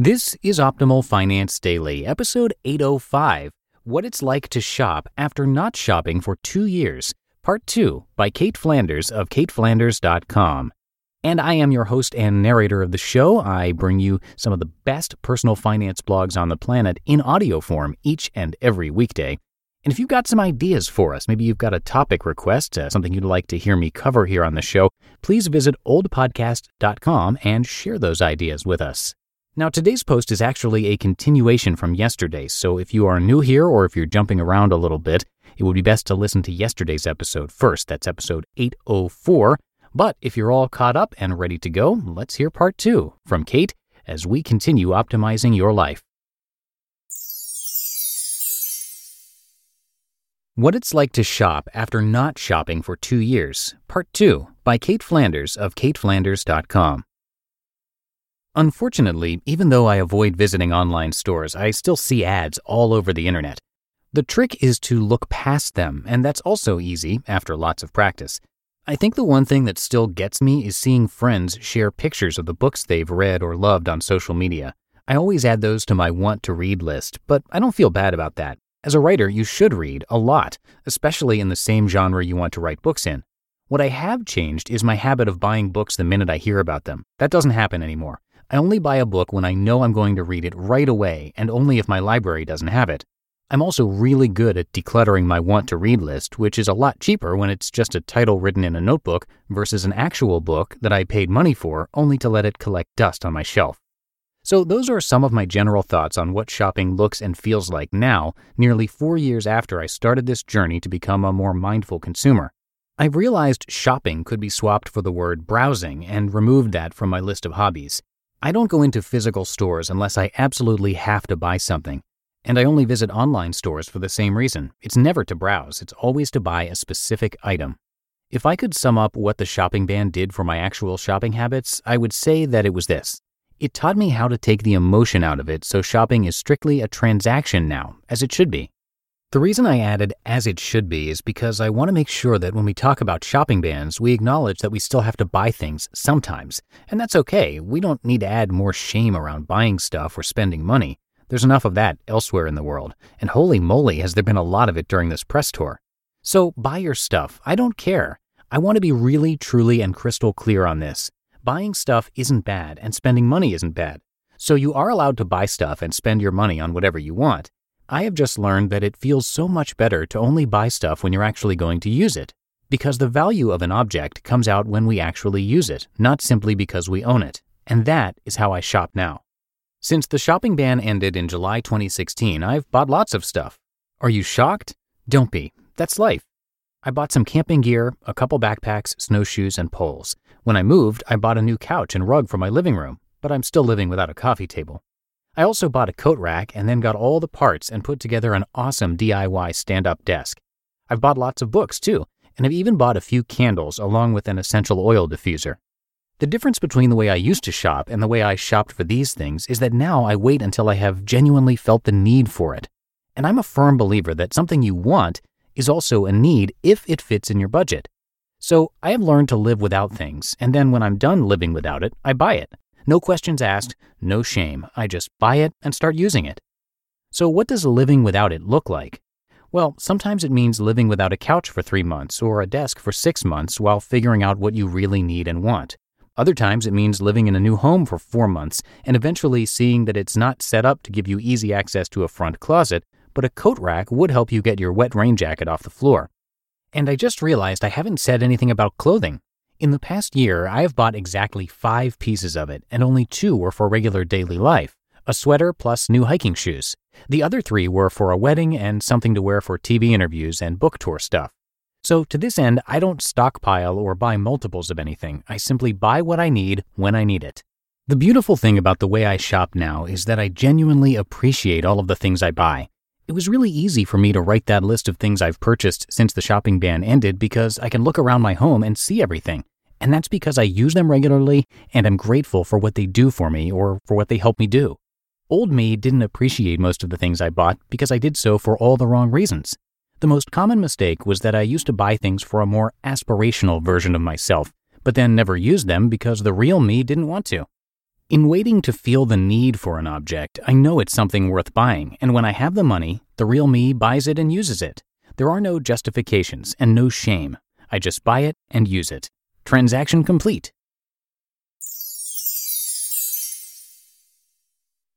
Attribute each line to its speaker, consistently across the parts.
Speaker 1: This is Optimal Finance Daily, episode 805 What It's Like to Shop After Not Shopping for Two Years, Part 2 by Cait Flanders of CaitFlanders.com. And I am your host and narrator of the show. I bring you some of the best personal finance blogs on the planet in audio form each and every weekday. And if you've got some ideas for us, maybe you've got a topic request, uh, something you'd like to hear me cover here on the show, please visit oldpodcast.com and share those ideas with us. Now, today's post is actually a continuation from yesterday's, so if you are new here or if you're jumping around a little bit, it would be best to listen to yesterday's episode first. That's episode 804. But if you're all caught up and ready to go, let's hear part two from Cait as we continue optimizing your life. What It's Like to Shop After Not Shopping for Two Years, Part 2 by Cait Flanders of CaitFlanders.com. Unfortunately, even though I avoid visiting online stores, I still see ads all over the internet. The trick is to look past them, and that's also easy after lots of practice. I think the one thing that still gets me is seeing friends share pictures of the books they've read or loved on social media. I always add those to my want to read list, but I don't feel bad about that. As a writer, you should read a lot, especially in the same genre you want to write books in. What I have changed is my habit of buying books the minute I hear about them. That doesn't happen anymore. I only buy a book when I know I'm going to read it right away and only if my library doesn't have it. I'm also really good at decluttering my want to read list, which is a lot cheaper when it's just a title written in a notebook versus an actual book that I paid money for only to let it collect dust on my shelf. So, those are some of my general thoughts on what shopping looks and feels like now, nearly four years after I started this journey to become a more mindful consumer. I've realized shopping could be swapped for the word browsing and removed that from my list of hobbies. I don't go into physical stores unless I absolutely have to buy something. And I only visit online stores for the same reason. It's never to browse, it's always to buy a specific item. If I could sum up what the shopping ban did for my actual shopping habits, I would say that it was this. It taught me how to take the emotion out of it so shopping is strictly a transaction now, as it should be. The reason I added as it should be is because I want to make sure that when we talk about shopping bans, we acknowledge that we still have to buy things sometimes. And that's okay. We don't need to add more shame around buying stuff or spending money. There's enough of that elsewhere in the world. And holy moly, has there been a lot of it during this press tour. So buy your stuff. I don't care. I want to be really, truly, and crystal clear on this. Buying stuff isn't bad, and spending money isn't bad. So you are allowed to buy stuff and spend your money on whatever you want. I have just learned that it feels so much better to only buy stuff when you're actually going to use it, because the value of an object comes out when we actually use it, not simply because we own it. And that is how I shop now. Since the shopping ban ended in July 2016, I've bought lots of stuff. Are you shocked? Don't be. That's life. I bought some camping gear, a couple backpacks, snowshoes, and poles. When I moved, I bought a new couch and rug for my living room, but I'm still living without a coffee table. I also bought a coat rack and then got all the parts and put together an awesome DIY stand up desk. I've bought lots of books too, and I've even bought a few candles along with an essential oil diffuser. The difference between the way I used to shop and the way I shopped for these things is that now I wait until I have genuinely felt the need for it. And I'm a firm believer that something you want is also a need if it fits in your budget. So I have learned to live without things, and then when I'm done living without it, I buy it. No questions asked, no shame. I just buy it and start using it. So, what does living without it look like? Well, sometimes it means living without a couch for three months or a desk for six months while figuring out what you really need and want. Other times it means living in a new home for four months and eventually seeing that it's not set up to give you easy access to a front closet, but a coat rack would help you get your wet rain jacket off the floor. And I just realized I haven't said anything about clothing. In the past year, I have bought exactly five pieces of it, and only two were for regular daily life a sweater plus new hiking shoes. The other three were for a wedding and something to wear for TV interviews and book tour stuff. So, to this end, I don't stockpile or buy multiples of anything. I simply buy what I need when I need it. The beautiful thing about the way I shop now is that I genuinely appreciate all of the things I buy. It was really easy for me to write that list of things I've purchased since the shopping ban ended because I can look around my home and see everything. And that's because I use them regularly and I'm grateful for what they do for me or for what they help me do. Old me didn't appreciate most of the things I bought because I did so for all the wrong reasons. The most common mistake was that I used to buy things for a more aspirational version of myself, but then never used them because the real me didn't want to. In waiting to feel the need for an object, I know it's something worth buying, and when I have the money, the real me buys it and uses it. There are no justifications and no shame. I just buy it and use it. Transaction complete.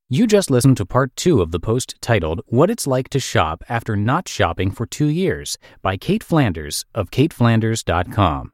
Speaker 1: You just listened to part two of the post titled What It's Like to Shop After Not Shopping for Two Years by Cait Flanders of caitflanders.com.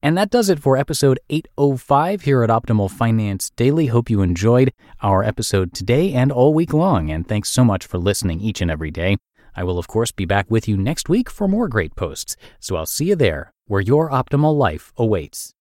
Speaker 1: And that does it for episode 805 here at Optimal Finance Daily. Hope you enjoyed our episode today and all week long. And thanks so much for listening each and every day. I will, of course, be back with you next week for more great posts. So I'll see you there where your optimal life awaits.